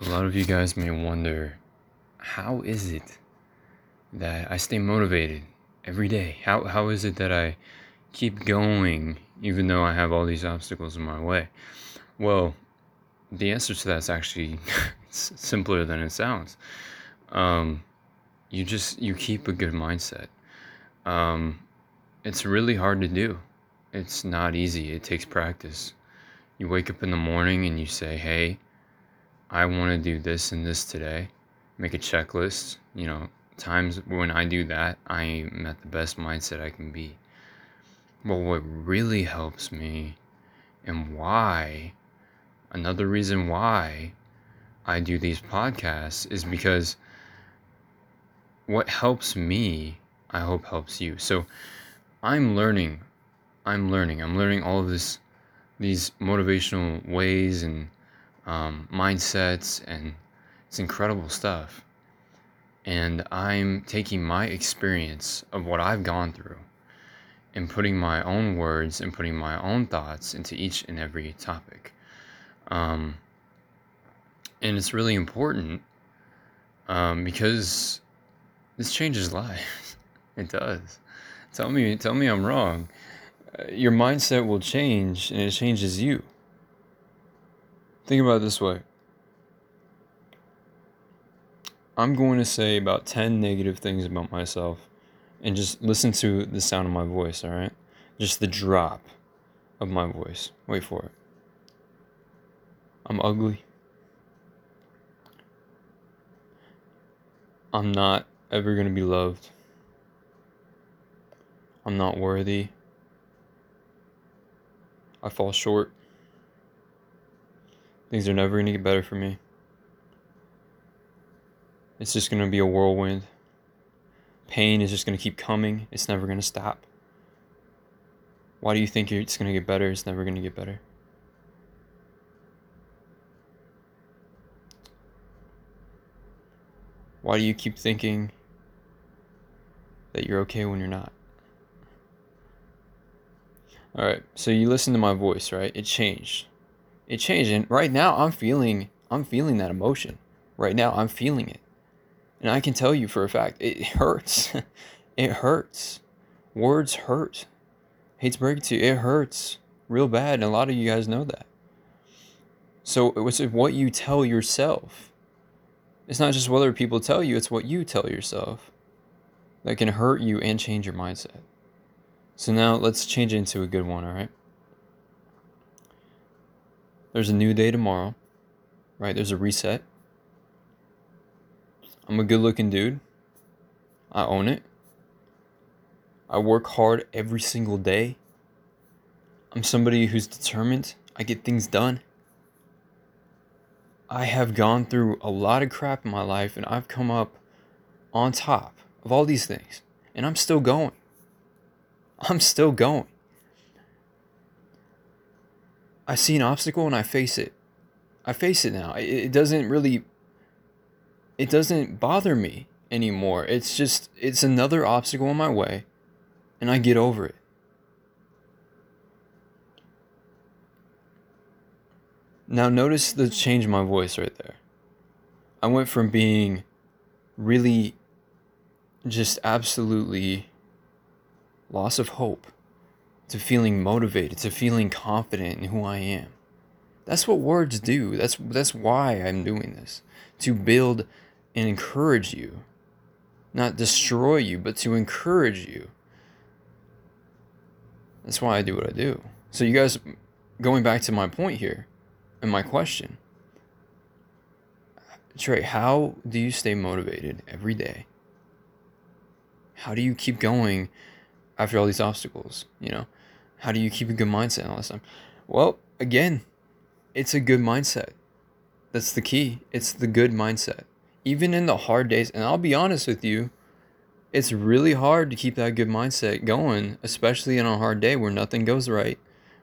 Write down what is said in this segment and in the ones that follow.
a lot of you guys may wonder how is it that I stay motivated every day? How, how is it that I keep going even though I have all these obstacles in my way? Well, the answer to that is actually simpler than it sounds. Um, you just you keep a good mindset. Um, it's really hard to do. It's not easy. It takes practice. You wake up in the morning and you say, "Hey, I want to do this and this today." Make a checklist. You know, times when I do that, I am at the best mindset I can be. But what really helps me and why, another reason why I do these podcasts is because what helps me, I hope helps you. So I'm learning. I'm learning. I'm learning all of this, these motivational ways and um, mindsets, and it's incredible stuff. And I'm taking my experience of what I've gone through and putting my own words and putting my own thoughts into each and every topic. Um, and it's really important um, because this changes lives. it does. Tell me, tell me I'm wrong. Uh, your mindset will change, and it changes you. Think about it this way. I'm going to say about 10 negative things about myself and just listen to the sound of my voice, all right? Just the drop of my voice. Wait for it. I'm ugly. I'm not ever going to be loved. I'm not worthy. I fall short. Things are never going to get better for me. It's just going to be a whirlwind. Pain is just going to keep coming. It's never going to stop. Why do you think it's going to get better? It's never going to get better. Why do you keep thinking that you're okay when you're not? All right, so you listen to my voice, right? It changed. It changed and right now I'm feeling I'm feeling that emotion. Right now I'm feeling it. And I can tell you for a fact, it hurts. it hurts. Words hurt. Hate to break it to you, it hurts real bad, and a lot of you guys know that. So it's what you tell yourself. It's not just what other people tell you, it's what you tell yourself that can hurt you and change your mindset. So now let's change it into a good one, all right? There's a new day tomorrow, right? There's a reset. I'm a good looking dude. I own it. I work hard every single day. I'm somebody who's determined. I get things done. I have gone through a lot of crap in my life and I've come up on top of all these things. And I'm still going. I'm still going. I see an obstacle and I face it. I face it now. It doesn't really it doesn't bother me anymore. It's just it's another obstacle in my way and I get over it. Now notice the change in my voice right there. I went from being really just absolutely loss of hope to feeling motivated to feeling confident in who I am. That's what words do. That's that's why I'm doing this. To build and encourage you. Not destroy you, but to encourage you. That's why I do what I do. So, you guys, going back to my point here and my question Trey, how do you stay motivated every day? How do you keep going after all these obstacles? You know, how do you keep a good mindset all this time? Well, again, it's a good mindset. That's the key. It's the good mindset even in the hard days, and I'll be honest with you, it's really hard to keep that good mindset going, especially in a hard day where nothing goes right,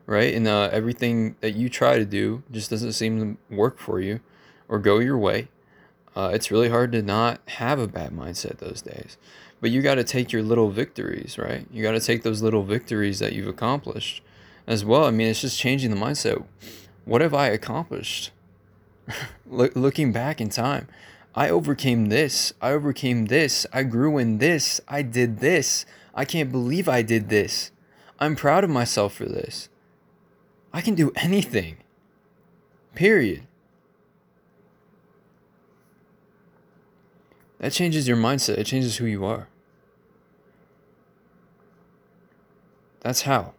right? And uh, everything that you try to do just doesn't seem to work for you or go your way. Uh, it's really hard to not have a bad mindset those days. But you got to take your little victories, right? You got to take those little victories that you've accomplished as well. I mean, it's just changing the mindset. What have I accomplished? Look, looking back in time, I overcame this. I overcame this. I grew in this. I did this. I can't believe I did this. I'm proud of myself for this. I can do anything. Period. That changes your mindset. It changes who you are. That's how.